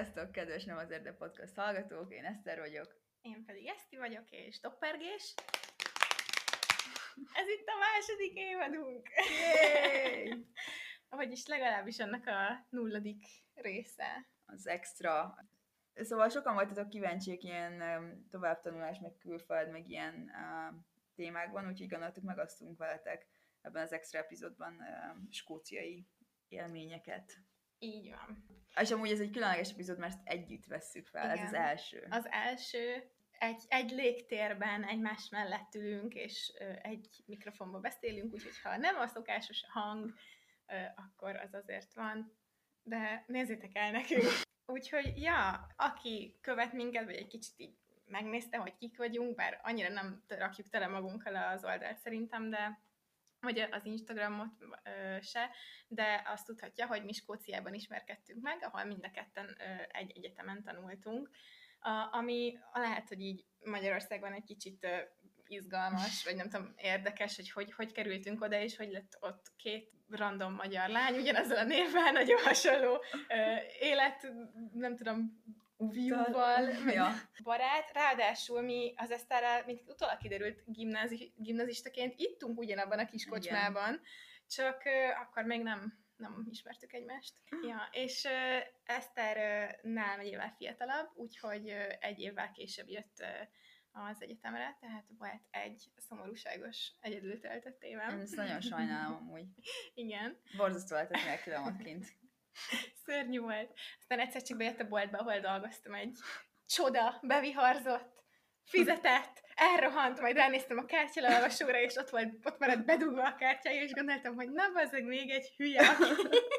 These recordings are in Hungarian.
Sziasztok, kedves Nem azért, de podcast hallgatók, én Eszter vagyok. Én pedig Eszti vagyok, és Toppergés. Ez itt a második évadunk. Yay! Vagyis legalábbis annak a nulladik része. Az extra. Szóval sokan voltatok kíváncsiak ilyen um, továbbtanulás, meg külföld, meg ilyen uh, témákban, úgyhogy gondoltuk, megasztunk veletek ebben az extra epizódban uh, skóciai élményeket. Így van. És amúgy ez egy különleges epizód, mert ezt együtt vesszük fel, Igen. ez az első. Az első, egy, egy légtérben egymás mellett ülünk, és egy mikrofonba beszélünk, úgyhogy ha nem a szokásos hang, akkor az azért van, de nézzétek el nekünk. Úgyhogy, ja, aki követ minket, vagy egy kicsit így megnézte, hogy kik vagyunk, bár annyira nem rakjuk tele magunkkal az oldalt szerintem, de vagy az Instagramot ö, se, de azt tudhatja, hogy mi Skóciában ismerkedtünk meg, ahol mind a ketten ö, egy egyetemen tanultunk, a, ami lehet, hogy így Magyarországban egy kicsit ö, izgalmas, vagy nem tudom, érdekes, hogy, hogy hogy kerültünk oda, és hogy lett ott két random magyar lány, ugyanezzel a névvel, nagyon hasonló élet, nem tudom, view-val, Ja. barát. Ráadásul mi az Eszterrel, mint utólag kiderült gimnázi, gimnazistaként, ittunk ugyanabban a kis Igen. kocsmában, csak ö, akkor még nem, nem ismertük egymást. Ja, és ö, Eszter ö, nálam egy évvel fiatalabb, úgyhogy ö, egy évvel később jött ö, az egyetemre, tehát volt egy szomorúságos egyedül töltött Én évem. ezt nagyon sajnálom amúgy. Igen, Borzasztó lehetett nélkülem ott kint. szörnyű volt. Aztán egyszer csak bejött a boltba, ahol dolgoztam egy csoda, beviharzott, fizetett, elrohant, majd ránéztem a kártyalelolvasóra, és ott volt, ott maradt bedugva a kártyája, és gondoltam, hogy na, bazzeg még egy hülye, aki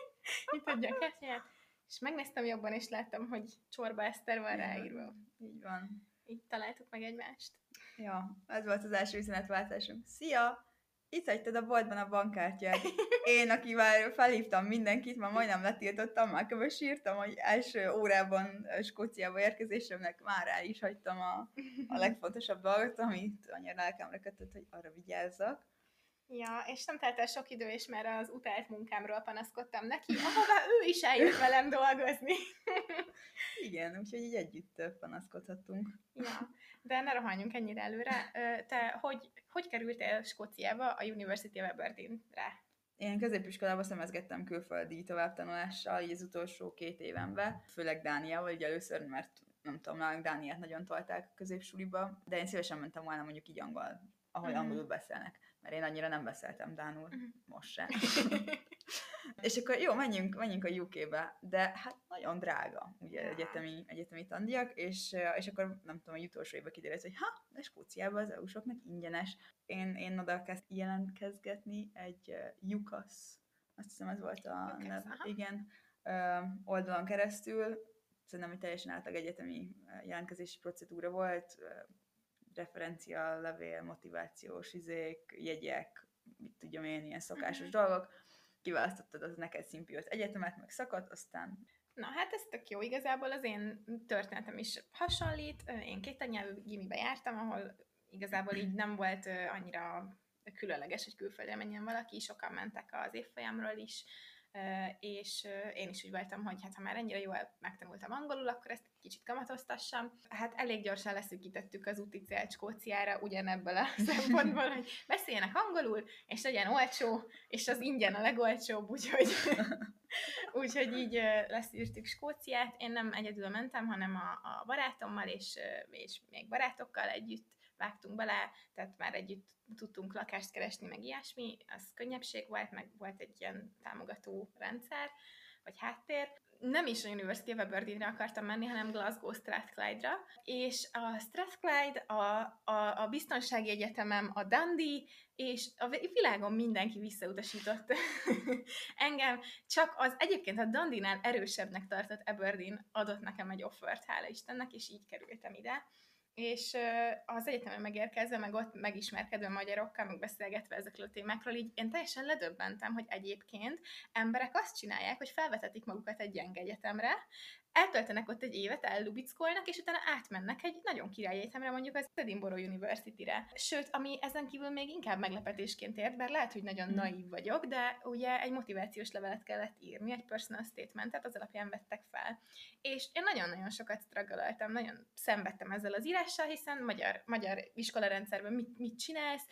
itt adja a kártyáját. És megnéztem jobban, és láttam, hogy Csorba Eszter van ráírva. Így van. Így találtuk meg egymást. Ja, ez volt az első üzenetváltásunk. Szia! Itt hagytad a boltban a bankkártyát. Én, akivel felhívtam mindenkit, már majdnem letiltottam, már kb. sírtam, hogy első órában Skóciába érkezésemnek már rá is hagytam a, a legfontosabb dolgot, amit annyira lelkemre kötött, hogy arra vigyázzak. Ja, és nem telt el sok idő, és már az utált munkámról panaszkodtam neki, ahová ő is eljött velem dolgozni. Igen, úgyhogy így együtt panaszkodhattunk. Ja, de ne rohanjunk ennyire előre. Te hogy, hogy kerültél Skóciába a University of Aberdeen-re? Én középiskolában szemezgettem külföldi továbbtanulással, így az utolsó két évenben, főleg Dániával, így először, mert nem tudom, nálunk Dániát nagyon tolták a középsuliba, de én szívesen mentem volna mondjuk így angol, ahol Mhm. angolul beszélnek, mert én annyira nem beszéltem Dánul, Mhm. most sem. és akkor jó, menjünk, menjünk a UK-be, de hát nagyon drága, ugye Ja. egyetemi, egyetemi tandíjak, és, és akkor nem tudom, hogy utolsó évben kiderült, hogy ha, de Skóciában az EU-soknak ingyenes. Én, én oda kezd jelentkezgetni egy uh, UCAS, azt hiszem ez volt a UCAS, nev, aha. igen, oldalon keresztül, szerintem egy teljesen átlag egyetemi jelentkezési procedúra volt, referencia, levél, motivációs izék, jegyek, mit tudjam én, ilyen szokásos Mhm. dolgok. Kiválasztottad az neked szimpiót egyetemet, meg szakot, aztán Na, hát ez tök jó. Igazából az én történetem is hasonlít. Én két nyelvű gimibe jártam, ahol igazából így nem volt annyira különleges, hogy külföldre menjen valaki, sokan mentek az évfolyamról is, és én is úgy voltam, hogy hát ha már ennyire jól megtanultam angolul, akkor ezt kicsit kamatoztassam. Hát elég gyorsan leszűkítettük az úti célt Skóciára, ugyanebből a szempontból, hogy beszéljenek angolul, és legyen olcsó, és az ingyen a legolcsóbb, úgyhogy Úgyhogy így leszűrtük Skóciát. Én nem egyedül mentem, hanem a, a barátommal és, és még barátokkal együtt vágtunk bele, tehát már együtt tudtunk lakást keresni, meg ilyesmi. Az könnyebbség volt, meg volt egy ilyen támogató rendszer, vagy háttér. Nem is a University of Aberdeenre akartam menni, hanem Glasgow Strathclyde-ra, és a Strathclyde, a, a, a biztonsági egyetemem, a Dundee, és a világon mindenki visszautasított engem, csak az egyébként a Dundee-nál erősebbnek tartott Aberdeen adott nekem egy offert, hála Istennek, és így kerültem ide. És az egyetemre megérkezve, meg ott megismerkedve magyarokkal, meg beszélgetve ezekről a témákról, így én teljesen ledöbbentem, hogy egyébként emberek azt csinálják, hogy felvetetik magukat egy gyenge egyetemre, eltöltenek ott egy évet, ellubickolnak, és utána átmennek egy nagyon király egyetemre, mondjuk az Edinburgh University-re. Sőt, ami ezen kívül még inkább meglepetésként ért, bár lehet, hogy nagyon mm. naív vagyok, de ugye egy motivációs levelet kellett írni, egy personal statementet, az alapján vettek fel. És én nagyon-nagyon sokat struggleltem, nagyon szenvedtem ezzel az írással, hiszen magyar, magyar iskolarendszerben mit, mit csinálsz,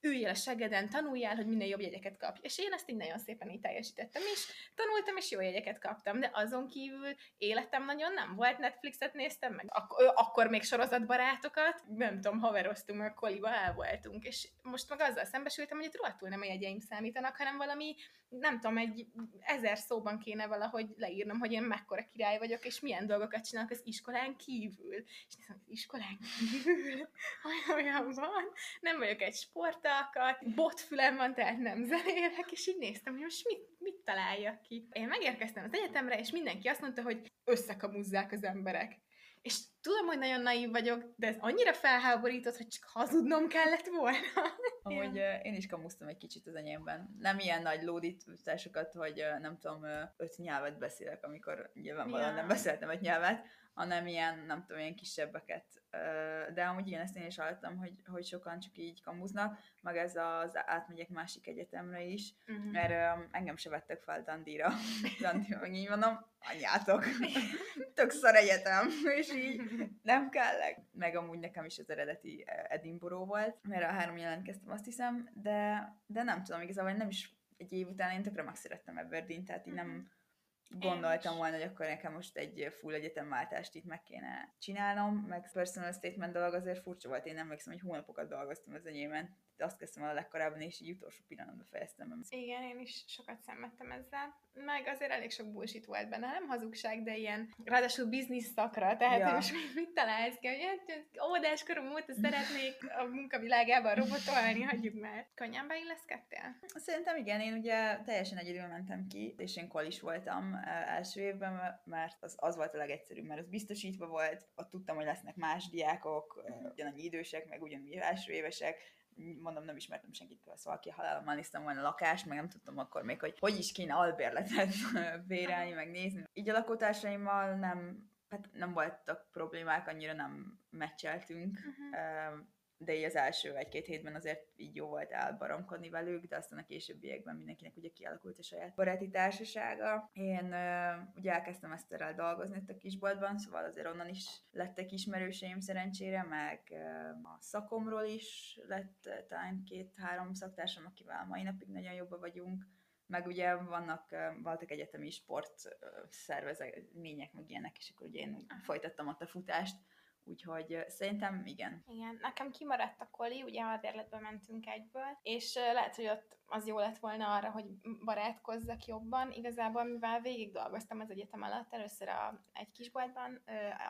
üljél a segeden, tanuljál, hogy minél jobb jegyeket kapj. És én ezt így nagyon szépen így teljesítettem is. Tanultam, és jó jegyeket kaptam, de azon kívül életem nagyon nem volt. Netflixet néztem, meg ak- akkor még sorozatbarátokat, nem tudom, haveroztunk, meg koliba el voltunk. És most meg azzal szembesültem, hogy itt rohadtul nem a jegyeim számítanak, hanem valami nem tudom, egy ezer szóban kéne valahogy leírnom, hogy én mekkora király vagyok, és milyen dolgokat csinálok az iskolán kívül. És nézem, az iskolán kívül olyan van, nem vagyok egy sportalkat, botfülem van, tehát nem zenélek, és így néztem, hogy most mit, mit találjak ki. Én megérkeztem az egyetemre, és mindenki azt mondta, hogy összekamuzzák az emberek. És tudom, hogy nagyon naív vagyok, de ez annyira felháborított, hogy csak hazudnom kellett volna. Amúgy ja. én is kamusztam egy kicsit az enyémben. Nem ilyen nagy lódításokat, hogy nem tudom, öt nyelvet beszélek, amikor nyilvánvalóan ja. nem beszéltem öt nyelvet, hanem ilyen, nem tudom, ilyen kisebbeket. De amúgy igen, ezt én is hallottam, hogy, hogy sokan csak így kamuznak, meg ez az átmegyek másik egyetemre is, uh-huh. mert engem se vettek fel Dandira. Dandira, meg így mondom, anyátok, tök szar egyetem, és így nem kellek. Meg amúgy nekem is az eredeti Edinburgh volt, mert a három jelentkeztem, azt hiszem, de, de nem tudom, igazából nem is egy év után én tökre megszerettem Aberdeen, tehát így nem, uh-huh gondoltam volna, hogy akkor nekem most egy full egyetemváltást itt meg kéne csinálnom, meg personal statement dolog azért furcsa volt, én nem emlékszem, hogy hónapokat dolgoztam az enyémen, azt kezdtem el a legkorábban, és így utolsó pillanatban fejeztem. Igen, én is sokat szenvedtem ezzel. Meg azért elég sok bullshit volt benne, nem hazugság, de ilyen, ráadásul biznisz szakra, tehát ja. most mit találsz ki, hogy hát, óvodás korom óta szeretnék a munkavilágában robotolni, hagyjuk már. Könnyen beilleszkedtél? Szerintem igen, én ugye teljesen egyedül mentem ki, és én is voltam első évben, mert az, az volt a legegyszerűbb, mert az biztosítva volt, ott tudtam, hogy lesznek más diákok, ugyanannyi idősek, meg ugyanúgy első évesek, mondom, nem ismertem senkit, szóval aki halálommal néztem volna a lakást, meg nem tudtam akkor még, hogy hogy is kéne albérletet bérelni, meg nézni. Így a lakótársaimmal nem, hát nem voltak problémák, annyira nem meccseltünk. Uh-huh de így az első egy-két hétben azért így jó volt elbaromkodni velük, de aztán a későbbiekben mindenkinek ugye kialakult a saját baráti társasága. Én uh, ugye elkezdtem Eszterrel dolgozni itt a kisboltban, szóval azért onnan is lettek ismerőseim szerencsére, meg uh, a szakomról is lett uh, talán két-három szaktársam, akivel mai napig nagyon jobban vagyunk, meg ugye vannak, voltak egyetemi sport szervezmények, meg ilyenek, és akkor ugye én folytattam ott a futást, Úgyhogy szerintem igen. Igen, nekem kimaradt a koli, ugye hadérletbe mentünk egyből, és lehet, hogy ott az jó lett volna arra, hogy barátkozzak jobban. Igazából, mivel végig dolgoztam az egyetem alatt, először a, egy kisboltban,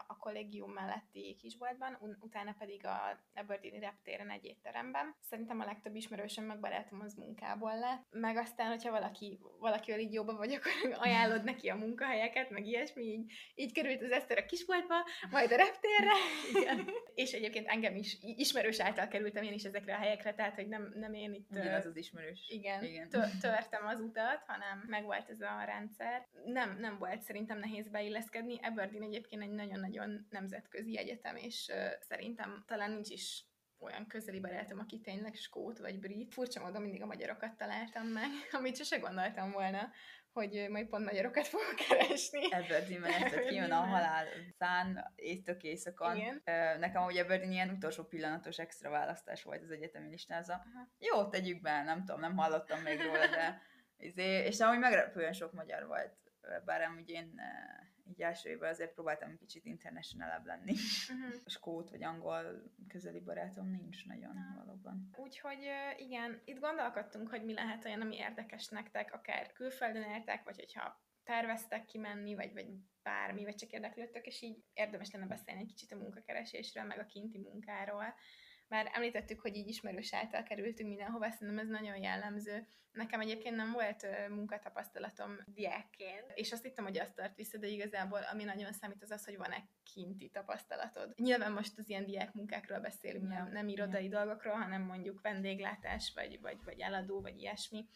a kollégium melletti kisboltban, utána pedig a Aberdeeni reptéren egy étteremben. Szerintem a legtöbb ismerősöm meg barátom az munkából lett. Meg aztán, hogyha valaki, valakivel így jobban vagyok, akkor ajánlod neki a munkahelyeket, meg ilyesmi, így, így került az Eszter a kisboltba, majd a reptérre. Igen. És egyébként engem is ismerős által kerültem én is ezekre a helyekre, tehát hogy nem, nem én itt... Ugyanaz az ismerős igen, Igen. törtem az utat, hanem megvolt ez a rendszer. Nem, nem volt szerintem nehéz beilleszkedni. Aberdeen egyébként egy nagyon-nagyon nemzetközi egyetem, és uh, szerintem talán nincs is olyan közeli barátom, aki tényleg skót vagy brit. Furcsa módon mindig a magyarokat találtam meg, amit sose gondoltam volna, hogy majd pont magyarokat fogok keresni. Aberdeen ezt kijön a halál szán éjtök éjszakon. Igen. Nekem ugye Aberdeen ilyen utolsó pillanatos extra választás volt az egyetemi listáza. Jó, tegyük be, nem tudom, nem hallottam még róla, de izé, és amúgy meglepően sok magyar volt, bár amúgy én így első évben azért próbáltam kicsit international lenni. Uh-huh. Skót vagy angol közeli barátom nincs nagyon uh-huh. valóban. Úgyhogy igen, itt gondolkodtunk, hogy mi lehet olyan, ami érdekes nektek, akár külföldön éltek, vagy hogyha terveztek kimenni, vagy, vagy bármi, vagy csak érdeklődtök, és így érdemes lenne beszélni egy kicsit a munkakeresésről, meg a kinti munkáról, Már említettük, hogy így ismerős által kerültünk mindenhova, szerintem ez nagyon jellemző. Nekem egyébként nem volt munkatapasztalatom diákként, és azt hittem, hogy azt tart vissza, de igazából ami nagyon számít az az, hogy van-e kinti tapasztalatod. Nyilván most az ilyen diák munkákról beszélünk, nem, nem irodai dolgokról, hanem mondjuk vendéglátás, vagy, vagy, vagy eladó, vagy ilyesmi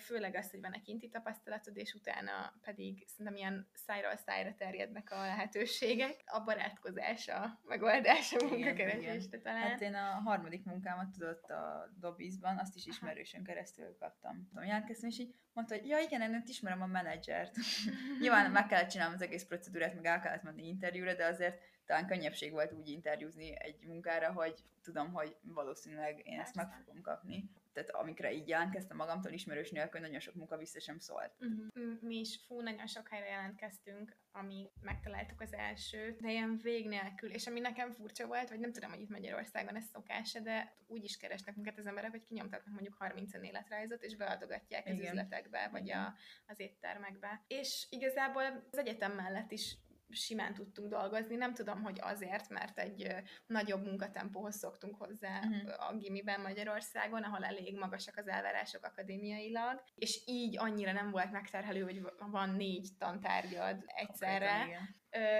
főleg az, hogy van egy kinti tapasztalatod, és utána pedig szerintem ilyen szájról szájra terjednek a lehetőségek. A barátkozás, a megoldás, a munkakeresésre talán. Hát én a harmadik munkámat tudott a Dobizban, azt is ismerősön keresztül kaptam. Tudom, jelentkeztem, és így mondta, hogy ja igen, én ismerem a menedzsert. Nyilván meg kellett csinálnom az egész procedúrát, meg el kellett menni interjúra, de azért talán könnyebbség volt úgy interjúzni egy munkára, hogy tudom, hogy valószínűleg én ezt meg fogom kapni tehát amikre így jelentkeztem magamtól ismerős nélkül, nagyon sok munka vissza sem szólt. Uh-huh. Mi is fú, nagyon sok helyre jelentkeztünk, ami megtaláltuk az elsőt, de ilyen vég nélkül, és ami nekem furcsa volt, vagy nem tudom, hogy itt Magyarországon ez szokása, de úgy is keresnek minket az emberek, hogy kinyomtatnak mondjuk 30 életrajzot, és beadogatják az Igen. üzletekbe, vagy a, az éttermekbe. És igazából az egyetem mellett is simán tudtunk dolgozni. Nem tudom, hogy azért, mert egy nagyobb munkatempóhoz szoktunk hozzá uh-huh. a gimiben Magyarországon, ahol elég magasak az elvárások akadémiailag, és így annyira nem volt megterhelő, hogy van négy tantárgyad egyszerre, okay,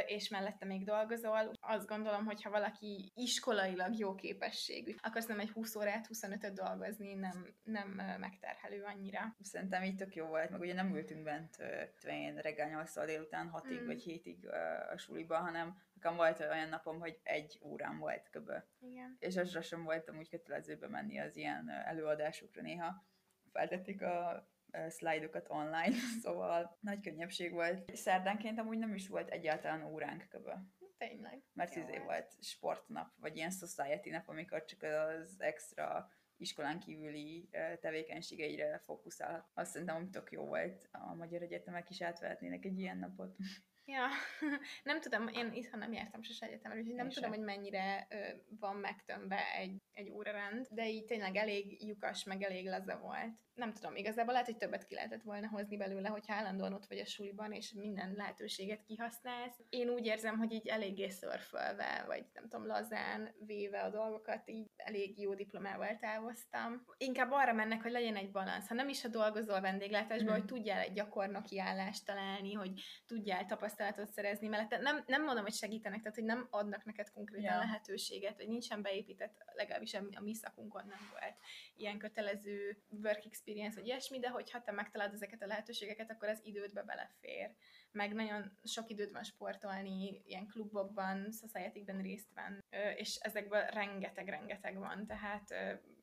és mellette még dolgozol. Azt gondolom, hogy ha valaki iskolailag jó képességű, akkor nem egy 20 órát, 25-öt dolgozni nem, nem megterhelő annyira. Szerintem így tök jó volt, meg ugye nem ültünk bent én reggel 8 délután 6-ig mm. vagy 7-ig a suliban, hanem nekem volt olyan napom, hogy egy órám volt kb. Igen. És azra sem voltam úgy kötelezőbe menni az ilyen előadásokra néha. Feltették a szlájdokat online, szóval nagy könnyebbség volt. Szerdánként amúgy nem is volt egyáltalán óránk kb. Tényleg. Mert izé volt sportnap, vagy ilyen society nap, amikor csak az extra iskolán kívüli tevékenységeire fókuszál. Azt szerintem, hogy tök jó volt. A magyar egyetemek is átvehetnének egy ilyen napot. Ja, nem tudom, én itthon nem jártam sose egyetemre, úgyhogy nem én tudom, sem. hogy mennyire ö, van megtömve egy, egy órarend, de így tényleg elég lyukas, meg elég laza volt nem tudom, igazából lehet, hogy többet ki lehetett volna hozni belőle, hogyha állandóan ott vagy a suliban, és minden lehetőséget kihasználsz. Én úgy érzem, hogy így eléggé szörfölve, vagy nem tudom, lazán véve a dolgokat, így elég jó diplomával távoztam. Inkább arra mennek, hogy legyen egy balansz. Ha nem is a dolgozol vendéglátásban, mm. hogy tudjál egy gyakornoki állást találni, hogy tudjál tapasztalatot szerezni mellette. Nem, nem mondom, hogy segítenek, tehát hogy nem adnak neked konkrétan ja. lehetőséget, vagy nincsen beépített, legalábbis a mi szakunkon nem volt ilyen kötelező work experience, vagy ilyesmi, de hogyha te megtalálod ezeket a lehetőségeket, akkor az idődbe belefér. Meg nagyon sok időd van sportolni, ilyen klubokban, society részt venni, és ezekből rengeteg-rengeteg van, tehát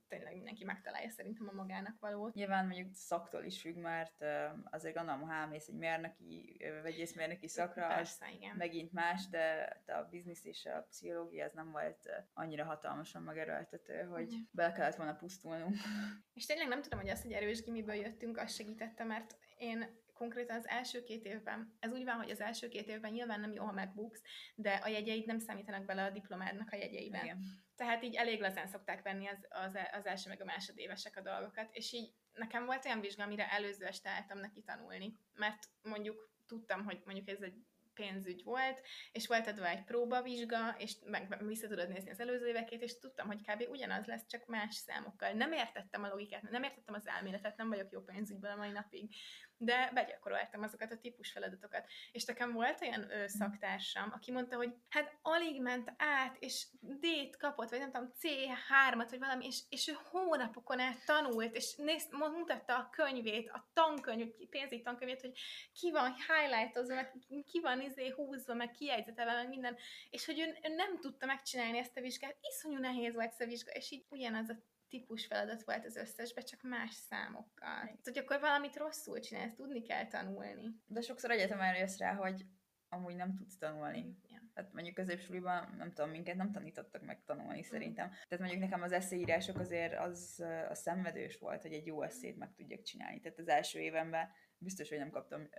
tényleg mindenki megtalálja szerintem a magának valót. Nyilván mondjuk szaktól is függ, mert azért gondolom, ha elmész egy mérnöki, vegyészmérnöki szakra, Persze, az igen. megint más, de a biznisz és a pszichológia ez nem volt annyira hatalmasan megerőltető, hogy uh-huh. bele kellett volna pusztulnunk. És tényleg nem tudom, hogy az, hogy erős gimiből jöttünk, az segítette, mert én konkrétan az első két évben, ez úgy van, hogy az első két évben nyilván nem jó, ha megbuksz, de a jegyeid nem számítanak bele a diplomádnak a jegyeiben. Igen. Tehát így elég lazán szokták venni az, az, az első meg a másodévesek a dolgokat, és így nekem volt olyan vizsga, amire előző este álltam neki tanulni, mert mondjuk tudtam, hogy mondjuk ez egy pénzügy volt, és volt adva egy próbavizsga, és meg vissza tudod nézni az előző évekét, és tudtam, hogy kb. ugyanaz lesz, csak más számokkal. Nem értettem a logikát, nem értettem az elméletet, nem vagyok jó pénzügyben a mai napig de begyakoroltam azokat a típus feladatokat. És nekem volt olyan ö, szaktársam, aki mondta, hogy hát alig ment át, és D-t kapott, vagy nem tudom, C3-at, vagy valami, és, és ő hónapokon át tanult, és néz, mutatta a könyvét, a tankönyv, pénzügyi tankönyvét, hogy ki van highlightozva, meg ki van izé húzva, meg kijegyzetelve, meg minden, és hogy ő, ő nem tudta megcsinálni ezt a vizsgát, iszonyú nehéz volt ez a vizsga, és így ugyanaz a típus feladat volt az összesbe, csak más számokkal. Tehát, hogy akkor valamit rosszul csinálsz, tudni kell tanulni. De sokszor egyetemen jössz rá, hogy amúgy nem tudsz tanulni. Ja. Tehát mondjuk középsuliban, nem tudom, minket nem tanítottak meg tanulni szerintem. Mm. Tehát mondjuk nekem az eszéírások azért az a szenvedős volt, hogy egy jó eszét meg tudjak csinálni. Tehát az első évemben biztos, hogy nem kaptam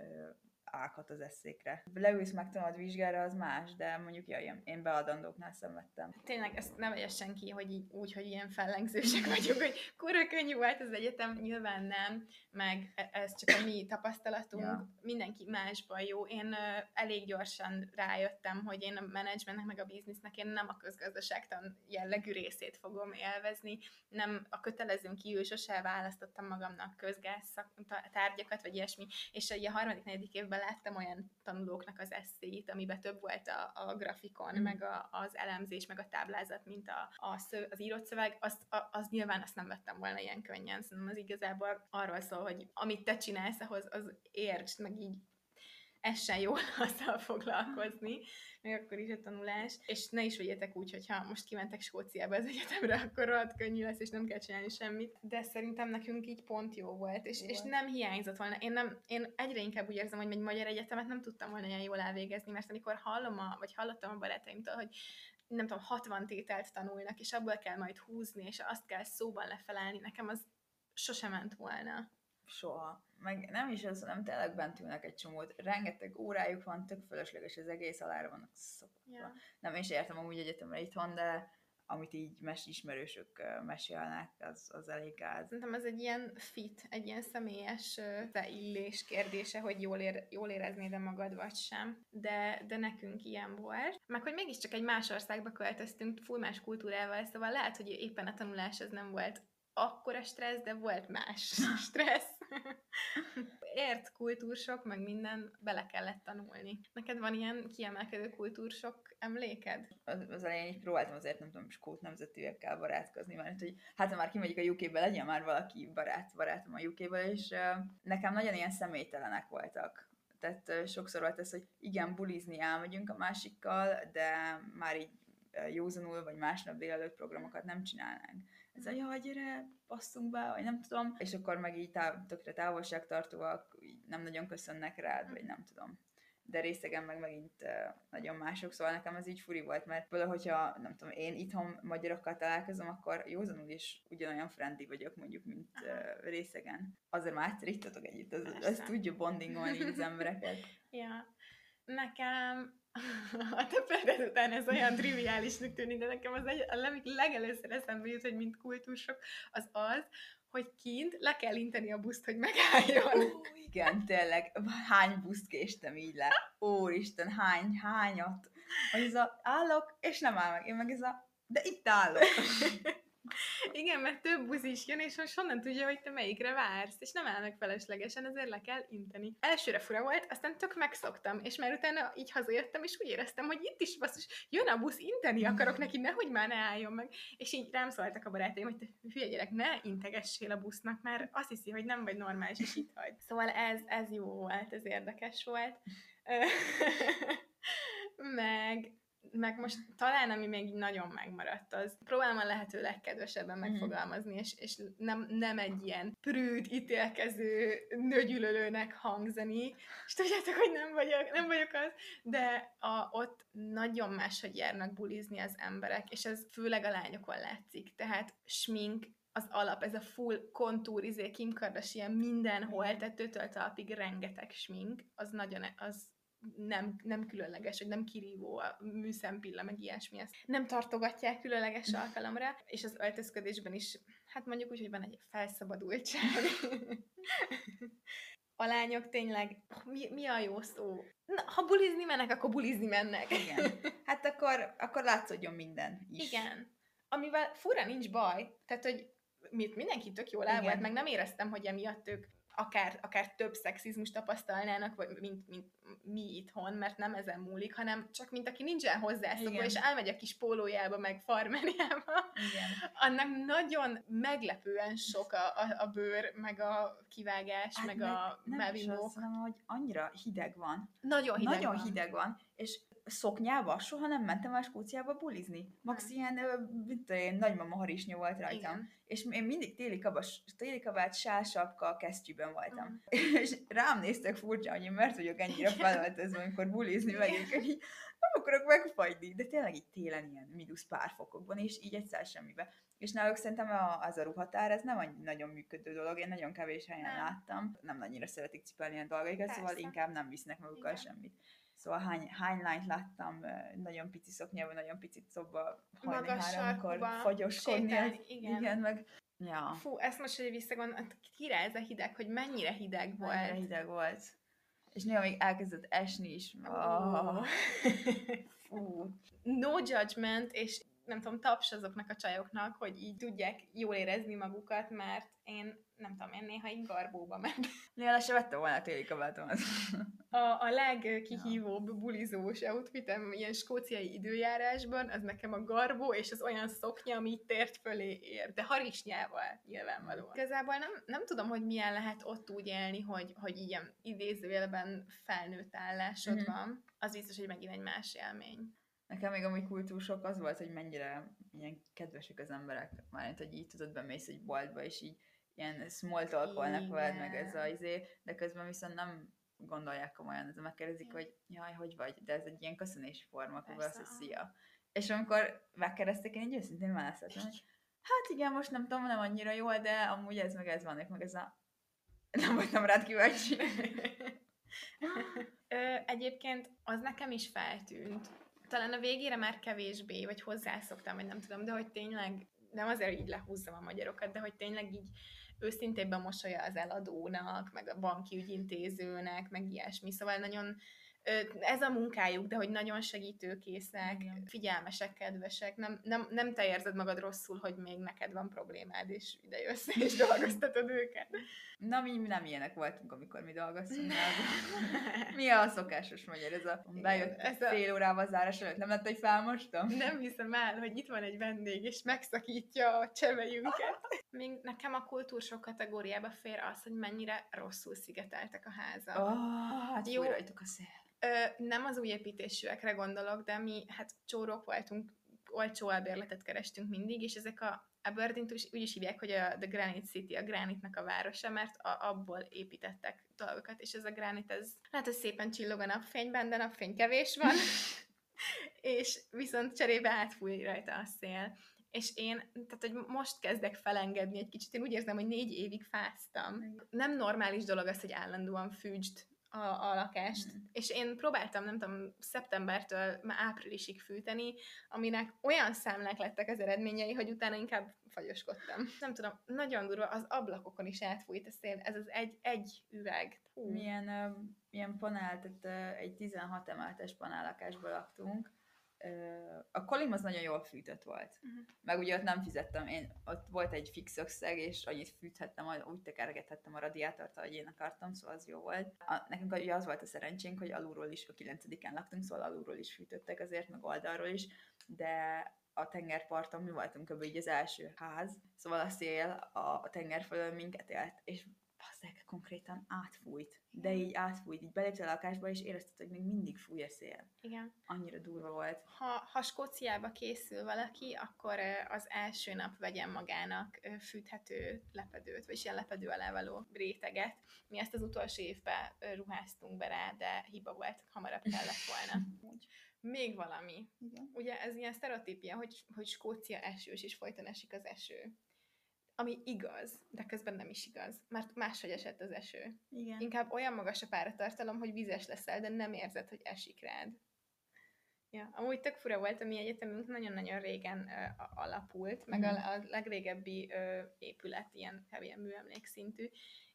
állhat az eszékre. Leülsz megtanulod vizsgára, az más, de mondjuk ja, én, beadandóknál szenvedtem. Tényleg ezt ne vegye senki, hogy így, úgy, hogy ilyen fellengzősek vagyunk, hogy kurva könnyű volt az egyetem, nyilván nem, meg e- ez csak a mi tapasztalatunk, ja. mindenki másban jó. Én elég gyorsan rájöttem, hogy én a menedzsmentnek, meg a biznisznek én nem a közgazdaságtan jellegű részét fogom élvezni, nem a kötelezőn kívül sose választottam magamnak közgáz tárgyakat, vagy ilyesmi, és a harmadik, negyedik évben láttam olyan tanulóknak az eszéit, amiben több volt a, a grafikon, mm. meg a, az elemzés, meg a táblázat, mint a, a szöv, az írott szöveg, azt, a, az nyilván azt nem vettem volna ilyen könnyen, szerintem az igazából arról szól, hogy amit te csinálsz, ahhoz az értsd, meg így essen jól azzal foglalkozni, meg akkor is a tanulás, és ne is vegyetek úgy, hogyha most kimentek Skóciába az egyetemre, akkor rohadt könnyű lesz, és nem kell csinálni semmit. De szerintem nekünk így pont jó volt, és, jó és nem hiányzott volna. Én, nem, én egyre inkább úgy érzem, hogy egy magyar egyetemet nem tudtam volna olyan jól elvégezni, mert amikor hallom, a, vagy hallottam a barátaimtól, hogy nem tudom, 60 tételt tanulnak, és abból kell majd húzni, és azt kell szóban lefelelni, nekem az sosem ment volna soha. Meg nem is az, hanem tényleg bent ülnek egy csomót. Rengeteg órájuk van, tök fölösleges az egész, alára vannak szokva. Yeah. Nem, sem értem amúgy egyetemre itthon, de amit így mes ismerősök mesélnek, az, az elég gáz. Szerintem ez egy ilyen fit, egy ilyen személyes illés kérdése, hogy jól, ér, jól éreznéd -e magad, vagy sem. De, de nekünk ilyen volt. Meg hogy mégiscsak egy más országba költöztünk, full más kultúrával, szóval lehet, hogy éppen a tanulás ez nem volt akkora stressz, de volt más stressz. Ért kultúrsok, meg minden, bele kellett tanulni. Neked van ilyen kiemelkedő kultúrsok emléked? Az, az elején így próbáltam azért, nem tudom, skót nemzetűekkel barátkozni, mert hogy hát ha már kimegyek a UK-be, legyen már valaki barát, barátom a uk és nekem nagyon ilyen személytelenek voltak. Tehát sokszor volt ez, hogy igen, bulizni elmegyünk a másikkal, de már így józanul, vagy másnap délelőtt programokat nem csinálnánk ez a jaj, gyere, passzunk be, vagy nem tudom, és akkor meg így táv, tökre távolságtartóak így nem nagyon köszönnek rád, vagy nem tudom. De részegen meg megint nagyon mások, szóval nekem ez így furi volt, mert például, hogyha nem tudom, én itthon magyarokkal találkozom, akkor józanul is ugyanolyan friendly vagyok mondjuk, mint uh, részegen. Azért már egyszer együtt, az, az tudja bondingolni az embereket. Ja. Nekem a te példád után ez olyan triviálisnak tűnik, de nekem az egy, a legelőször eszembe jut, hogy mint kultúrsok, az az, hogy kint le kell inteni a buszt, hogy megálljon. Ó, igen, tényleg. Hány buszt késtem így le? Úristen, hány, hányat? Hogy ez a állok, és nem áll meg. Én meg ez a, de itt állok. Igen, mert több busz is jön, és most honnan tudja, hogy te melyikre vársz, és nem áll meg feleslegesen, ezért le kell inteni. Elsőre fura volt, aztán tök megszoktam, és már utána így hazajöttem, és úgy éreztem, hogy itt is basszus, jön a busz, inteni akarok neki, nehogy már ne álljon meg. És így rám szóltak a barátaim, hogy te hülye gyerek, ne integessél a busznak, mert azt hiszi, hogy nem vagy normális, és itt hagy. Szóval ez, ez jó volt, ez érdekes volt. meg meg most talán, ami még nagyon megmaradt, az próbálom a lehető legkedvesebben mhm. megfogalmazni, és, és nem, nem egy ilyen prűd, ítélkező, nőgyűlölőnek hangzani, és tudjátok, hogy nem vagyok, nem vagyok az, de a, ott nagyon máshogy járnak bulizni az emberek, és ez főleg a lányokon látszik, tehát smink, az alap, ez a full kontúr, izé, Kim Kardashian mindenhol, tetőtől talpig rengeteg smink, az nagyon, az nem, nem különleges, hogy nem kirívó a műszempilla, meg ilyesmi. Ezt nem tartogatják különleges alkalomra, és az öltözködésben is, hát mondjuk úgy, hogy van egy felszabadultság. a lányok tényleg, mi, mi a jó szó? Na, ha bulizni mennek, akkor bulizni mennek. Igen. Hát akkor, akkor látszódjon minden is. Igen. Amivel fura nincs baj, tehát, hogy mit mindenki tök jól el volt, meg nem éreztem, hogy emiatt ők akár, akár több szexizmus tapasztalnának, vagy mint, mint mi itthon, mert nem ezen múlik, hanem csak mint aki nincsen hozzászokva, és elmegy a kis pólójába, meg farmerjába, Igen. annak nagyon meglepően sok a, a, a bőr, meg a kivágás, hát meg, meg a nem is az, hanem hogy annyira hideg van. Nagyon hideg Nagyon van. hideg van, és szoknyába soha nem mentem el Skóciába bulizni. Max Nem. ilyen, tudom én, nagymama harisnya volt rajtam. Igen. És én mindig téli, kabas, téli kabát, sálsapka, kesztyűben voltam. Mhm. És rám néztek furcsa, hogy én mert vagyok ennyire felöltözve, amikor bulizni megyek, hogy így nem akarok megfagyni, de tényleg így télen ilyen mínusz pár fokokban, és így egyszer semmibe. És náluk szerintem a, az a ruhatár, ez nem egy nagyon működő dolog, én nagyon kevés helyen Nem. láttam. Nem annyira szeretik cipelni ilyen dolgaikat, szóval inkább nem visznek magukkal Igen. semmit. Szóval hány, hány lányt láttam, nagyon pici szoknyában, nagyon pici szobba, hajni Magas háromkor fagyoskodni. sétálni, igen. igen, meg ja, Fú, ezt most, hogy visszagondolom, király ez a hideg, hogy mennyire hideg volt. mennyire hideg volt. És néha még elkezdett esni is. Oh. Fú. no judgment, és nem tudom, taps azoknak a csajoknak, hogy így tudják jól érezni magukat, mert én nem tudom, én néha így garbóba mentem. Néha se vettem volna a téli kabátomat. A, a legkihívóbb bulizós outfitem ilyen skóciai időjárásban, az nekem a garbó és az olyan szoknya, ami így tért fölé ér, de harisnyával nyilvánvalóan. Igazából nem, nem tudom, hogy milyen lehet ott úgy élni, hogy, hogy ilyen idézőjelben felnőtt állásod Mhm. van. Az biztos, hogy megint egy más élmény. Nekem még ami kultúrsok az volt, hogy mennyire ilyen kedvesek az emberek. Mármint, hogy így tudod, bemész egy boltba, és így ilyen small talkolnak veled, meg ez a Igen. izé, de közben viszont nem gondolják komolyan, ez megkérdezik, hogy jaj, hogy vagy, de ez egy ilyen köszönési forma, akkor Persze, hogy szia. És amikor megkérdezték, én így őszintén válaszoltam, hogy hát igen, most nem tudom, nem annyira jól, de amúgy ez meg ez van, meg ez a... Nem voltam rád kíváncsi. Egyébként az nekem is feltűnt. Talán a végére már kevésbé, vagy hozzászoktam, vagy nem tudom, de hogy tényleg, nem azért, hogy így lehúzzam a magyarokat, de hogy tényleg így őszintén a mosolya az eladónak, meg a banki ügyintézőnek, meg ilyesmi. Szóval nagyon ez a munkájuk, de hogy nagyon segítőkészek, Igen. figyelmesek, kedvesek, nem, nem, nem te érzed magad rosszul, hogy még neked van problémád, és ide jössz, és dolgoztatod őket. Na, mi nem ilyenek voltunk, amikor mi dolgoztunk. Mi a szokásos magyar? Ez a bejött ez a- fél órával zárás előtt. Nem lett, hogy felmostam? Nem hiszem el, hogy itt van egy vendég, és megszakítja a csevejünket. Még nekem a kultúrsok kategóriába fér az, hogy mennyire rosszul szigeteltek a házak. Oh, hát. Jó. rajtuk a szél. Ö, nem az új építésűekre gondolok, de mi hát csórok voltunk, olcsó albérletet kerestünk mindig, és ezek a Aberdeen-t úgy, úgy is hívják, hogy a The Granite City, a gránitnak a városa, mert a, abból építettek dolgokat, és ez a gránit, ez hát ez szépen csillog a napfényben, de napfény kevés van, és viszont cserébe átfúj rajta a szél. És én, tehát hogy most kezdek felengedni egy kicsit, én úgy érzem, hogy négy évig fáztam. Nem normális dolog az, hogy állandóan fűtsd a, a lakást. Mhm. És én próbáltam, nem tudom, szeptembertől már áprilisig fűteni, aminek olyan számlák lettek az eredményei, hogy utána inkább fagyoskodtam. Nem tudom, nagyon durva, az ablakokon is átfújt a szél, ez az egy, egy üveg. Hú. Milyen, uh, milyen panel, tehát uh, egy 16 emeletes panellakásban laktunk. A kolim az nagyon jól fűtött volt. Mhm. Meg ugye ott nem fizettem, én ott volt egy fix összeg, és annyit fűthettem, úgy tekergethettem a radiátort, ahogy én akartam, szóval az jó volt. A, nekünk ugye az volt a szerencsénk, hogy alulról is, a 9 laktunk, szóval alulról is fűtöttek azért, meg oldalról is, de a tengerparton mi voltunk kb. így az első ház, szóval a szél a, a tenger fölött minket élt, és bazzeg, konkrétan átfújt. De így átfújt, így beléptél a lakásba, és érezted, hogy még mindig fúj a szél. Igen. Annyira durva volt. Ha, ha Skóciába készül valaki, akkor az első nap vegyen magának fűthető lepedőt, vagy ilyen lepedő alá való réteget. Mi ezt az utolsó évben ruháztunk be rá, de hiba volt, hamarabb kellett volna. Még valami. Igen. Ugye ez ilyen sztereotípia, hogy, hogy Skócia esős, és folyton esik az eső. Ami igaz, de közben nem is igaz, mert máshogy esett az eső. Igen. Inkább olyan magas a páratartalom, hogy vizes leszel, de nem érzed, hogy esik rád. Ja, amúgy tök fura volt, a mi egyetemünk nagyon-nagyon régen ö, a- alapult, meg a, Mhm. a legrégebbi ö, épület, ilyen, ilyen műemlék szintű,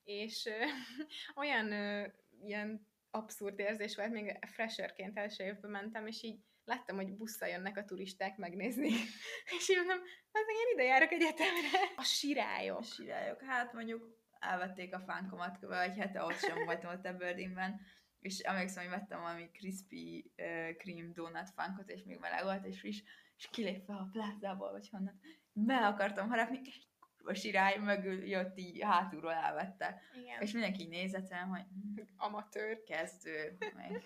és ö, olyan ö, ilyen abszurd érzés volt, még fresherként első évben mentem, és így láttam, hogy busszal jönnek a turisták megnézni, és így mondom, az én ide járok egyetemre. A sirályok. A sirályok. Hát mondjuk elvették a fánkomat kb. egy hete, ott sem voltam ott Aberdeenben, és emlékszem, hogy vettem valami crispy uh, cream donut fánkot, és még meleg volt, és friss, és kilépve a plázából, vagy honnan, be akartam harapni, és kurva sirály mögül jött így hátulról elvette. Igen. És mindenki így nézett rám, hogy amatőr. kezdő, meg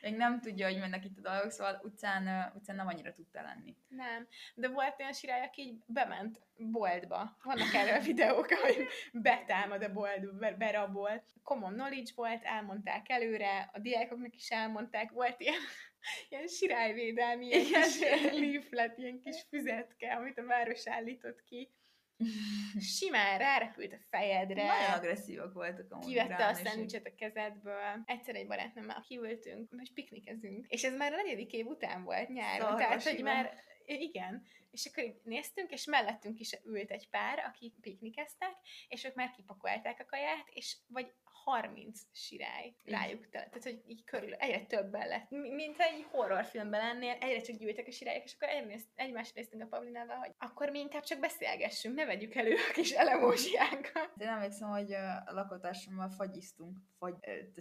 Még nem tudja, hogy mennek itt a dolgok, szóval utcán, utcán nem annyira tudta lenni. Nem, de volt olyan sirály, aki így bement boltba. Vannak erről videók, hogy betámad a bolt, berabol. Common knowledge volt, elmondták előre, a diákoknak is elmondták, volt ilyen, ilyen sirályvédelmi, ilyen kis leaflet, ilyen kis füzetke, amit a város állított ki simán rárepült a fejedre. Nagyon agresszívak voltak amúgy Kivette a szendvicset a kezedből. Egyszer egy barátnőmmel kiültünk, most piknikezünk. És ez már a negyedik év után volt nyáron. Szóval tehát, hogy már igen, és akkor így néztünk, és mellettünk is ült egy pár, akik piknikeztek, és ők már kipakolták a kaját, és vagy 30 sirály rájuk tele. Tehát, hogy így körül, egyre többen lett. Mint egy horrorfilmben lennél, egyre csak gyűjtek a sirályok, és akkor egymás, egymást néztünk a Pavlinával, hogy akkor mi inkább csak beszélgessünk, ne vegyük elő a kis elemósiánkat. Én emlékszem, hogy a lakotásommal fagyiztunk, fagy,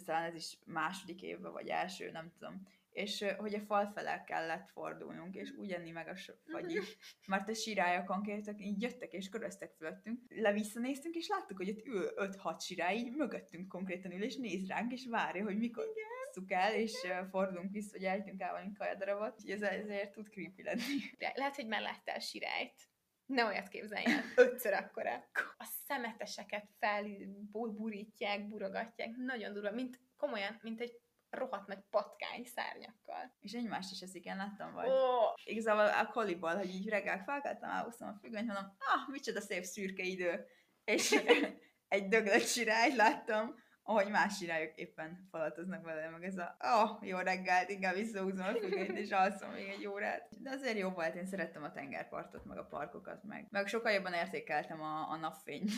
talán ez is második évben, vagy első, nem tudom és hogy a fal fele kellett fordulnunk, és úgy enni meg a fagyit, mert a sirályokon kértek, így jöttek és köröztek fölöttünk. Le-visszanéztünk, és láttuk, hogy ott ül 5-6 sirály, így mögöttünk konkrétan ül, és néz ránk, és várja, hogy mikor szuk el, és fordulunk vissza, hogy eltünk el valami kajadarabot, úgyhogy ez ezért tud creepy lenni. Lehet, hogy már láttál sirályt. Ne olyat képzelj el, ötször akkora. A szemeteseket felburítják, burogatják, nagyon durva, mint komolyan, mint egy rohadt nagy patkány szárnyakkal. És egymást is eszik, én láttam vagy. Oh. Igazából a koliból, hogy így reggel felkeltem, elhúztam a függönyt, mondom, ah, micsoda szép szürke idő. És egy döglött sirály láttam, ahogy más sirályok éppen falatoznak vele, meg ez a, oh, jó reggelt, inkább visszahúzom a függönyt, és alszom még egy órát. De azért jó volt, én szerettem a tengerpartot, meg a parkokat, meg, meg sokkal jobban értékeltem a, a napfényt.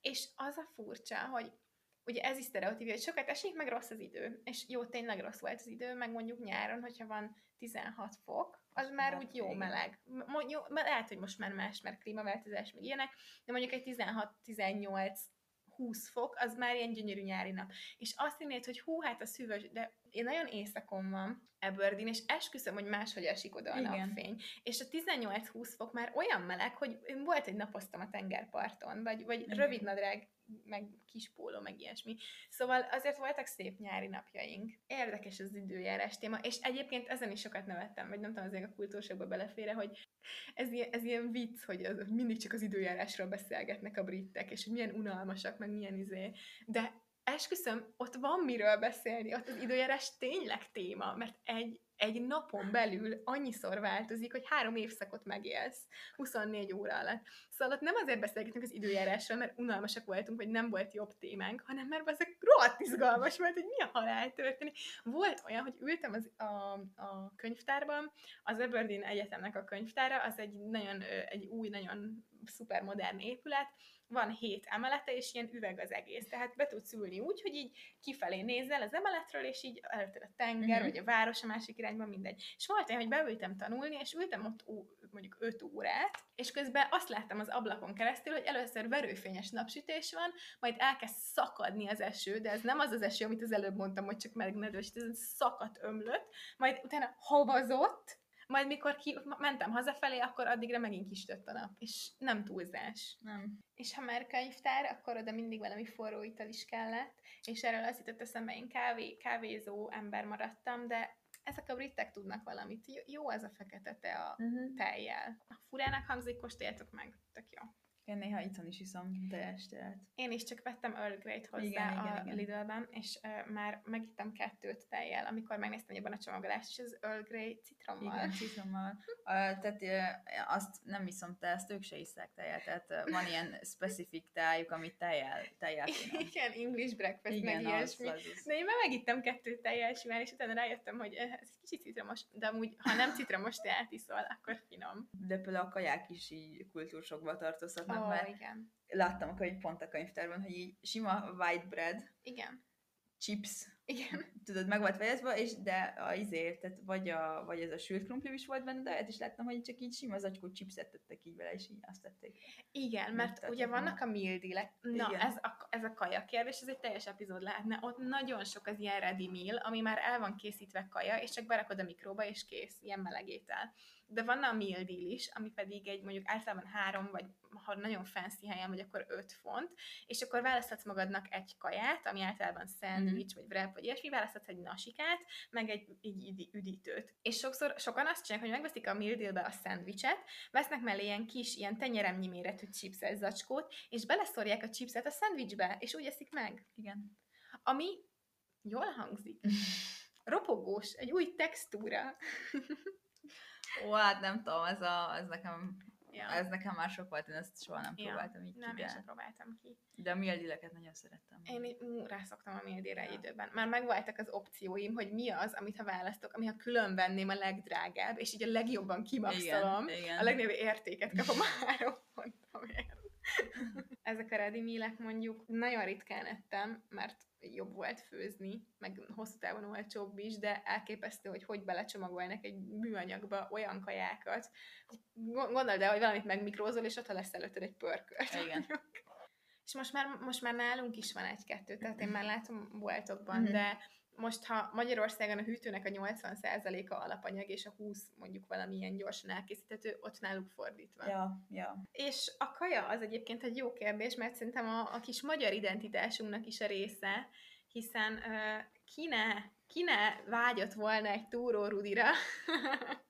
És az a furcsa, hogy ugye ez is sztereotípia, hogy sokat esik, meg rossz az idő. És jó, tényleg rossz volt az idő, meg mondjuk nyáron, hogyha van 16 fok, az már hát, úgy jó igen. meleg. Jó, lehet, hogy most már más, mert klímaváltozás, meg ilyenek, de mondjuk egy 16-18 20 fok, az már ilyen gyönyörű nyári nap. És azt hinnéd, hogy hú, hát a szűvös, de én nagyon éjszakon van Aberdeen, és esküszöm, hogy máshogy esik oda a Igen. napfény. És a 18-20 fok már olyan meleg, hogy én volt egy napoztam a tengerparton, vagy, vagy rövid nadrág meg kis póló, meg ilyesmi. Szóval azért voltak szép nyári napjaink. Érdekes az időjárás téma, és egyébként ezen is sokat nevettem, vagy nem tudom, azért a kultúrságba belefére, hogy ez ilyen, ez ilyen vicc, hogy az, mindig csak az időjárásról beszélgetnek a britek, és hogy milyen unalmasak, meg milyen izé. De esküszöm, ott van miről beszélni, ott az időjárás tényleg téma, mert egy egy napon belül annyiszor változik, hogy három évszakot megélsz 24 óra alatt. Szóval ott nem azért beszélgetünk az időjárásról, mert unalmasak voltunk, vagy nem volt jobb témánk, hanem mert ezek rohadt izgalmas volt, hogy mi a halál történik. Volt olyan, hogy ültem az, a, a könyvtárban, az Aberdeen Egyetemnek a könyvtára, az egy nagyon, egy új, nagyon szupermodern épület, van hét emelete, és ilyen üveg az egész. Tehát be tudsz ülni úgy, hogy így kifelé nézel az emeletről, és így előtted a tenger, uh-huh. vagy a város a másik irányban, mindegy. És volt olyan, hogy beültem tanulni, és ültem ott ó, mondjuk 5 órát, és közben azt láttam az ablakon keresztül, hogy először verőfényes napsütés van, majd elkezd szakadni az eső, de ez nem az az eső, amit az előbb mondtam, hogy csak megnedős, ez szakadt ömlött, majd utána havazott, majd mikor ki, mentem hazafelé, akkor addigra megint kistött a nap, és nem túlzás. Nem. És ha már könyvtár, akkor oda mindig valami forró ital is kellett, és erről azt jutott eszembe, én kávé, kávézó ember maradtam, de ezek a britek tudnak valamit. Jó ez a fekete te a uh-huh. tejjel. A furának hangzik, kóstoljátok meg. Tök jó. Én néha itthon is iszom tejes tejet. Én is csak vettem Earl Grey-t hozzá igen, a igen, igen. Lidl-ben, és uh, már megittem kettőt tejjel, amikor megnéztem ebben a csomagolást, és az Earl Grey citrommal. Igen, citrommal. uh, tehát uh, azt nem iszom te, ezt ők se iszák tejet, tehát uh, van ilyen specific tájuk, amit tejjel, tejjel Igen, English breakfast, igen, meg ilyesmi. Az, az. De én már megittem kettőt tejjel simán, és utána rájöttem, hogy ez egy kicsit citromos, de amúgy, ha nem citromos teát iszol, akkor finom. De például a kaják is így kultúrsokba tartozhatnak oh, mert igen. láttam könyv, pont a könyvtárban, hogy így sima white bread, igen. chips, igen. tudod, meg volt fejezve, és de a izé, tehát vagy, a, vagy ez a sült krumpli is volt benne, de és láttam, hogy csak így sima zacskó chipset tettek így vele, és így azt tették. Igen, mert ugye vannak a meal dealek. Na, ez a, ez a kaja kérdés, ez egy teljes epizód lehetne. Ott nagyon sok az ilyen ready meal, ami már el van készítve kaja, és csak berakod a mikróba, és kész, ilyen melegétel de van a meal deal is, ami pedig egy mondjuk általában három, vagy ha nagyon fancy helyen vagy, akkor öt font, és akkor választhatsz magadnak egy kaját, ami általában szendvics, mm-hmm. vagy wrap, vagy ilyesmi, választhatsz egy nasikát, meg egy, egy üdítőt. És sokszor sokan azt csinálják, hogy megveszik a meal dealbe a szendvicset, vesznek mellé ilyen kis, ilyen tenyeremnyi méretű chipses zacskót, és beleszorják a chipset a szendvicsbe, és úgy eszik meg. Igen. Ami jól hangzik. Ropogós, egy új textúra. Ó, hát nem tudom, ez, a, ez nekem Ja. Ez nekem már sok volt, én ezt soha nem Ja, próbáltam így Nem, ki, én sem próbáltam ki. de a mildileket nagyon szerettem. Én így, rászoktam a méldére egy Ja. időben. Már megvoltak az opcióim, hogy mi az, amit ha választok, ami ha külön venném a legdrágább, és így a legjobban kimaxolom, igen, igen. a legnagyobb értéket kapom a három pontomért. Ezek a ready mealek mondjuk nagyon ritkán ettem, mert jobb volt főzni, meg hosszú távon olcsóbb is, de elképesztő, hogy hogy belecsomagolnak egy műanyagba olyan kajákat. Gond- Gondold el, hogy valamit megmikrózol, és ott lesz előtted egy pörkölt. Igen. És most már, most már nálunk is van egy-kettő, tehát én már látom boltokban, Mhm. de most, ha Magyarországon a hűtőnek a 80%-a alapanyag, és a 20 mondjuk valamilyen gyorsan elkészíthető, ott náluk fordítva. Ja, ja. És a kaja az egyébként egy jó kérdés, mert szerintem a, a kis magyar identitásunknak is a része, hiszen uh, ki, ne, ki ne vágyott volna egy túró rudira,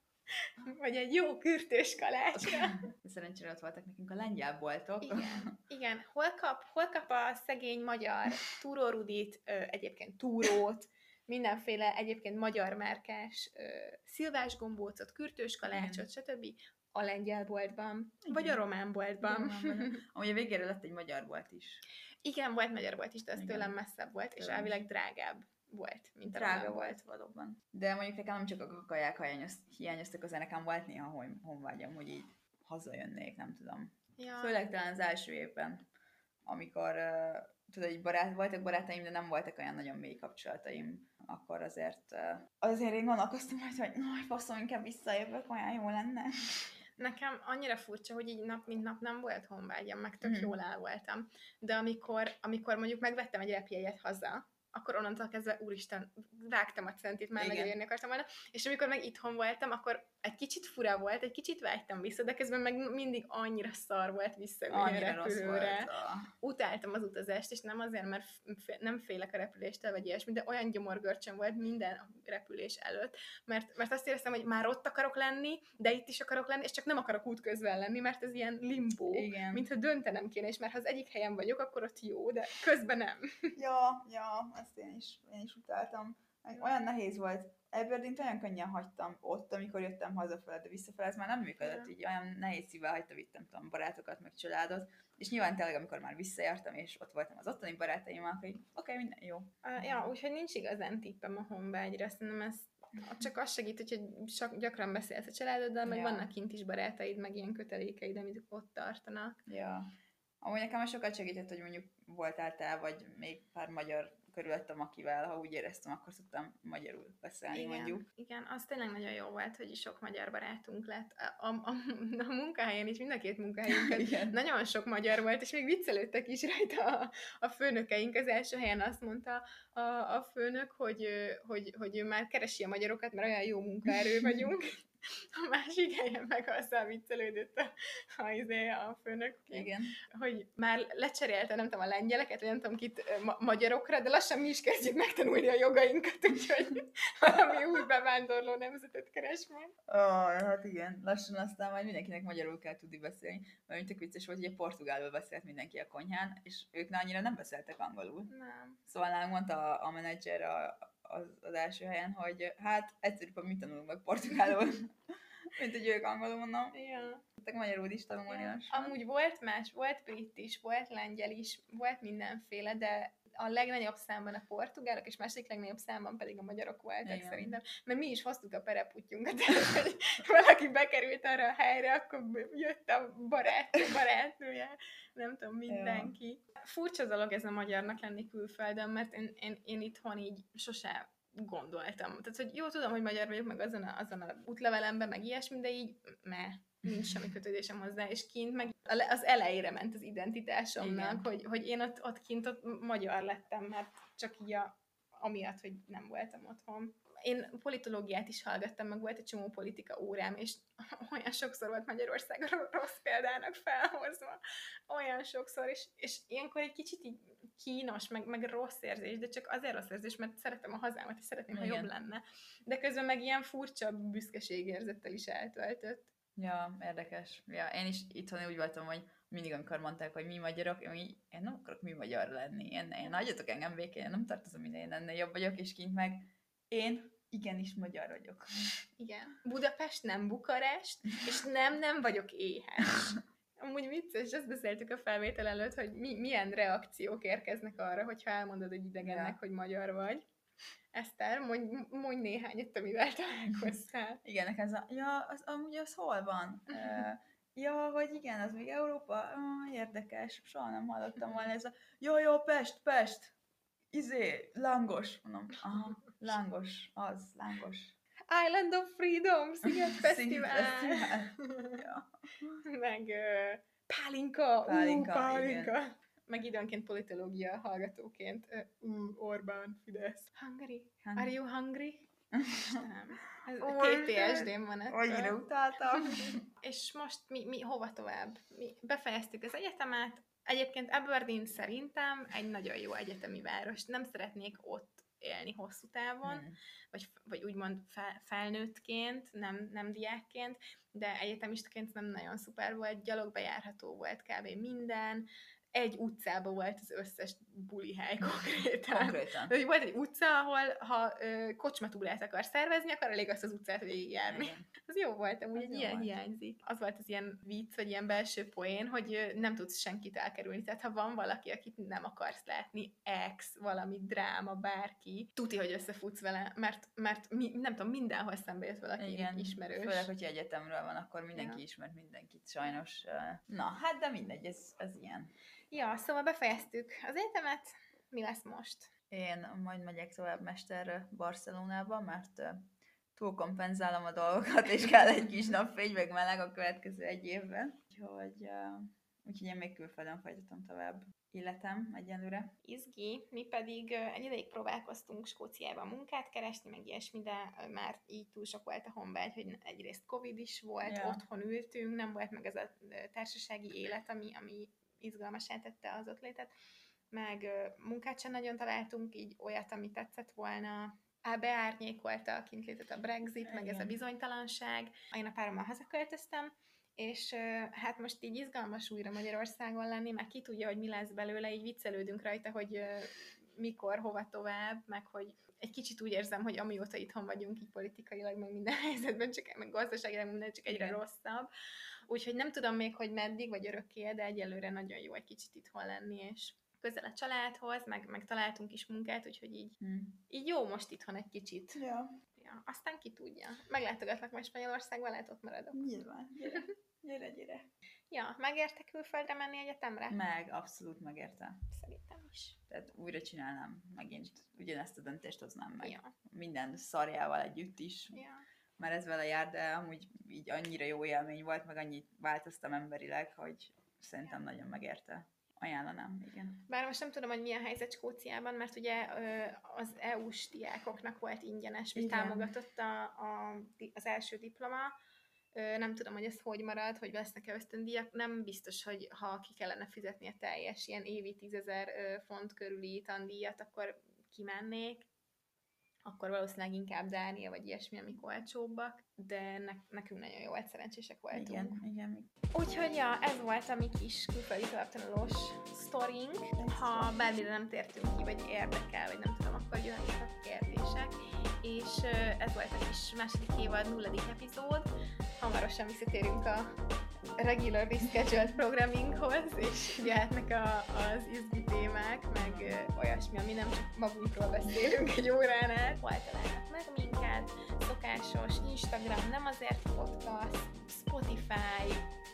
vagy egy jó kürtős kalácsra. Szerencsére ott voltak nekünk a lengyel boltok. Igen, igen. Hol kap, hol kap a szegény magyar túrórudit, egyébként túrót, mindenféle egyébként magyar márkás szilvás gombócot, kürtős kalácsot, stb. a lengyel boltban, vagy a Igen. román boltban. Amúgy a végére lett egy magyar bolt is. Igen, volt magyar volt is, de az Igen. tőlem messzebb volt, és Tőlem is. elvileg drágább volt, mint a Drága volt valóban. De mondjuk nekem nem csak a kaják hiányoz- hiányoztak, azért nekem volt néha hon- honvágyam, hogy így hazajönnék, nem tudom. Ja. Főleg talán az első évben, amikor uh, tudod, hogy barát, voltak barátaim, de nem voltak olyan nagyon mély kapcsolataim, akkor azért, uh, azért én gondolkoztam majd, hogy nagy faszom, inkább visszajövök, olyan jó lenne. Nekem annyira furcsa, hogy így nap mint nap nem volt honvágyam, meg tök Mhm. jól el voltam. De amikor, amikor mondjuk megvettem egy repjegyet haza, akkor onnantól kezdve, úristen, vágtam a centit, már nagyon érni akartam volna. És amikor meg itthon voltam, akkor egy kicsit fura volt, egy kicsit vágytam vissza, de közben meg mindig annyira szar volt visszaülni a repülőre. Utáltam az utazást, és nem azért, mert f- nem félek a repüléstől, vagy ilyesmi, de olyan gyomorgörcsöm volt minden a repülés előtt, mert, mert azt éreztem, hogy már ott akarok lenni, de itt is akarok lenni, és csak nem akarok útközben lenni, mert ez ilyen limbó, Igen. mintha döntenem kéne, és mert ha az egyik helyen vagyok, akkor ott jó, de közben nem. Ja, ja, ezt én is, én is utáltam. Olyan nehéz volt. Aberdeen olyan könnyen hagytam ott, amikor jöttem hazafele, de visszafele ez már nem működött, így olyan nehéz szívvel hagyta vittem tudom, barátokat, meg családot, és nyilván tényleg, amikor már visszajártam, és ott voltam az ottani barátaimmal, így, oké, okay, minden jó. Uh, ja, úgyhogy nincs igazán tippem a honvágyra, szerintem ez csak az segít, hogy sok, gyakran beszélsz a családoddal, meg Ja. vannak kint is barátaid, meg ilyen kötelékeid, amit ott tartanak. Ja. Amúgy nekem sokat segített, hogy mondjuk voltál te, vagy még pár magyar körülöttem, akivel, ha úgy éreztem, akkor szoktam magyarul beszélni, mondjuk. Igen, az tényleg nagyon jó volt, hogy sok magyar barátunk lett. A, a, a, a munkahelyen is, mind a két munkahelyünket Igen. nagyon sok magyar volt, és még viccelődtek is rajta a, a főnökeink. Az első helyen azt mondta a, a főnök, hogy, hogy, hogy ő már keresi a magyarokat, mert olyan jó munkaerő vagyunk. A másik helyen meg azzal viccelődött a, a, izé, a főnök, Igen. hogy már lecserélte, nem tudom, a lengyeleket, vagy nem tudom kit ma- magyarokra, de lassan mi is kezdjük megtanulni a jogainkat, úgyhogy valami új bevándorló nemzetet keres majd. Oh, hát igen, lassan aztán majd mindenkinek magyarul kell tudni beszélni, mert tök vicces volt, hogy a portugálul beszélt mindenki a konyhán, és ők annyira nem beszéltek angolul. Nem. Szóval nálunk mondta a, a menedzser a, az, az első helyen, hogy hát egyszerűbb, hogy mi tanulunk meg portugálul, mint hogy ők angolul mondom. Ja. Tehát magyarul is tanulni lassan. Amúgy volt más, volt brit is, volt lengyel is, volt mindenféle, de a legnagyobb számban a portugálok, és második legnagyobb számban pedig a magyarok voltak Igen. szerintem. Mert mi is hoztuk a pereputyunkat, tehát, hogy valaki bekerült arra a helyre, akkor jött a barát, barátnője, nem tudom, mindenki. Furcsa dolog ez a magyarnak lenni külföldön, mert én, én, én itthon így sose gondoltam. Tehát, hogy jó, tudom, hogy magyar vagyok, meg azon a, azon a útlevelemben, meg ilyesmi, de így me, nincs semmi kötődésem hozzá, és kint meg az elejére ment az identitásomnak, Igen. hogy, hogy én ott, ott kint ott magyar lettem, mert csak így a, amiatt, hogy nem voltam otthon. Én politológiát is hallgattam, meg volt egy csomó politika órám, és olyan sokszor volt Magyarországon rossz példának felhozva. Olyan sokszor, és, és ilyenkor egy kicsit így kínos, meg, meg rossz érzés, de csak azért rossz érzés, mert szeretem a hazámat, és szeretném, ha Igen. jobb lenne. De közben meg ilyen furcsa büszkeségérzettel is eltöltött. Ja, érdekes. Ja, én is itthon úgy voltam, hogy mindig, amikor mondták, hogy mi magyarok, én, így, én nem akarok mi magyar lenni. Én, én hagyjatok engem békén, én nem tartozom ide, én ennél jobb vagyok, és kint meg én igenis magyar vagyok. Igen. Budapest nem Bukarest, és nem, nem vagyok éhes. Amúgy vicces, ezt beszéltük a felvétel előtt, hogy mi, milyen reakciók érkeznek arra, hogyha elmondod egy idegennek, Ja. hogy magyar vagy. Eszter, mondj, mondj néhányat, amivel találkoztál. Igen, nekem ez a, ja, az, amúgy az hol van? Ö, ja, hogy igen, az még Európa? Ah, érdekes, soha nem hallottam volna ez a, jó, jó, Pest, Pest, izé, lángos, mondom, aha, lángos, az, lángos. Island of Freedom, Sziget Fesztivál. Ja. Meg ö, pálinka, Pálinka, ú, pálinka. Meg időnként politológia hallgatóként, ú, Orbán, Fidesz. Hungary? Are you hungry? Nem. Ez PSD-m van ettől. Annyira utáltam. És most mi, mi hova tovább? Mi befejeztük az egyetemet. Egyébként Aberdeen szerintem egy nagyon jó egyetemi város. Nem szeretnék ott élni hosszú távon, Hmm. vagy, vagy úgymond fel, felnőttként, nem, nem diákként, de egyetemistaként nem nagyon szuper volt, gyalog bejárható volt kb. minden, egy utcában volt az összes buli hely konkrétan. Konkrétan. De hogy volt egy utca, ahol ha ö, kocsmatúrát akar szervezni, akkor elég azt az utcát végigjárni. Igen. Az jó volt, amúgy egy ilyen volt. hiányzik. Az volt az ilyen vicc, vagy ilyen belső poén, hogy nem tudsz senkit elkerülni. Tehát ha van valaki, akit nem akarsz látni, ex, valami dráma, bárki, tuti, hogy összefutsz vele, mert, mert mi, nem tudom, mindenhol szembe jött valaki Igen, ismerős. Főleg, hogyha egyetemről van, akkor mindenki Ja. ismert mindenkit, sajnos. Na, hát de mindegy, ez, ez ilyen. Ja, szóval befejeztük az egyetemet. Mi lesz most? Én majd megyek tovább mesterre Barcelonába, mert túl kompenzálom a dolgokat, és kell egy kis napfény, meg meleg a következő egy évben. Úgyhogy, ö, úgyhogy én még külföldön folytatom tovább életem egyenlőre. izgi, mi pedig egy ideig próbálkoztunk Skóciában munkát keresni, meg ilyesmi, de már így túl sok volt a honvágy, hogy egyrészt Covid is volt, Ja. otthon ültünk, nem volt meg ez a társasági élet, ami, ami izgalmasá tette az ott létet, meg munkát sem nagyon találtunk, így olyat, ami tetszett volna, Á, beárnyékolta a kintlétet a Brexit, meg ez a Igen. bizonytalanság. Én a párommal hazaköltöztem, és hát most így izgalmas újra Magyarországon lenni, meg ki tudja, hogy mi lesz belőle, így viccelődünk rajta, hogy mikor, hova tovább, meg hogy egy kicsit úgy érzem, hogy amióta itthon vagyunk, így politikailag, meg minden helyzetben, csak meg gazdaságilag minden csak egyre Igen. rosszabb. Úgyhogy nem tudom még, hogy meddig, vagy örökké, de egyelőre nagyon jó egy kicsit itthon lenni, és közel a családhoz, meg, meg találtunk is munkát, úgyhogy így, Hm. így jó most itthon egy kicsit. Ja, Ja, aztán ki tudja. Meglátogatlak majd Spanyolországba, lehet ott maradok. nyilván. Gyere, gyere, gyere. Ja, megérte külföldre menni egyetemre? Meg, abszolút megérte. Szerintem is. Tehát újra csinálnám megint, ugyanezt a döntést hoznám meg. Ja. Minden szarjával együtt is, ja. már ez vele jár, de amúgy így annyira jó élmény volt, meg annyit változtam emberileg, hogy szerintem nagyon megérte. Ajánlanám, igen. Bár most nem tudom, hogy milyen helyzet Skóciában, mert ugye az EU-s diákoknak volt ingyenes, vagy támogatott a, a, az első diploma. Nem tudom, hogy ez hogy marad, hogy lesznek-e ösztöndíjak. Nem biztos, hogy ha ki kellene fizetni a teljes ilyen évi 10 ezer font körüli tandíjat, akkor kimennék. Akkor valószínűleg inkább Dánia, vagy ilyesmi, amik olcsóbbak, de ne, nekünk nagyon jó szerencsések voltunk. Igen, igen. Úgyhogy ja, ez volt a mi kis külföldi továbbtanulós sztorink. Ha bármire nem tértünk ki, vagy érdekel, vagy nem tudom, akkor jöhetnek a kérdések. És ez volt a kis második évad nulladik epizód. Hamarosan visszatérünk a regularly scheduled programminghoz, és jöhetnek a, az izgi témák, meg olyasmi, ami nem csak magunkról beszélünk egy órán át. Hol találnak meg minket? Szokásos Instagram, nem azért podcast, Spotify,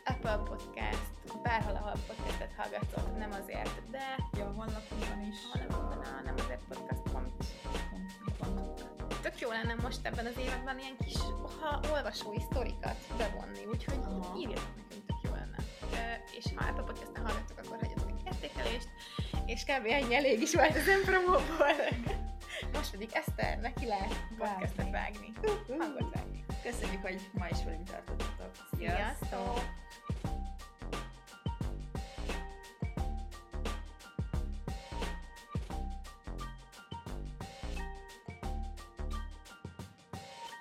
Apple Podcast, bárhol, ahol podcastet hallgatod, nem azért, de Ja, honlapunkon is. honlapunkon a nem azért podcast.com tök jó lenne most ebben az években ilyen kis ha, olvasói sztorikat bevonni, úgyhogy Aha. írjatok nekünk, tök jó lenne. Ö, és ha Apple Podcast-en hallgatok, akkor hagyjatok egy értékelést, és kb. ennyi elég is volt az önpromóból. Most pedig Eszter, neki lehet podcastet vágni. Hangot vágni. Köszönjük, hogy ma is velünk tartottatok. Sziasztok!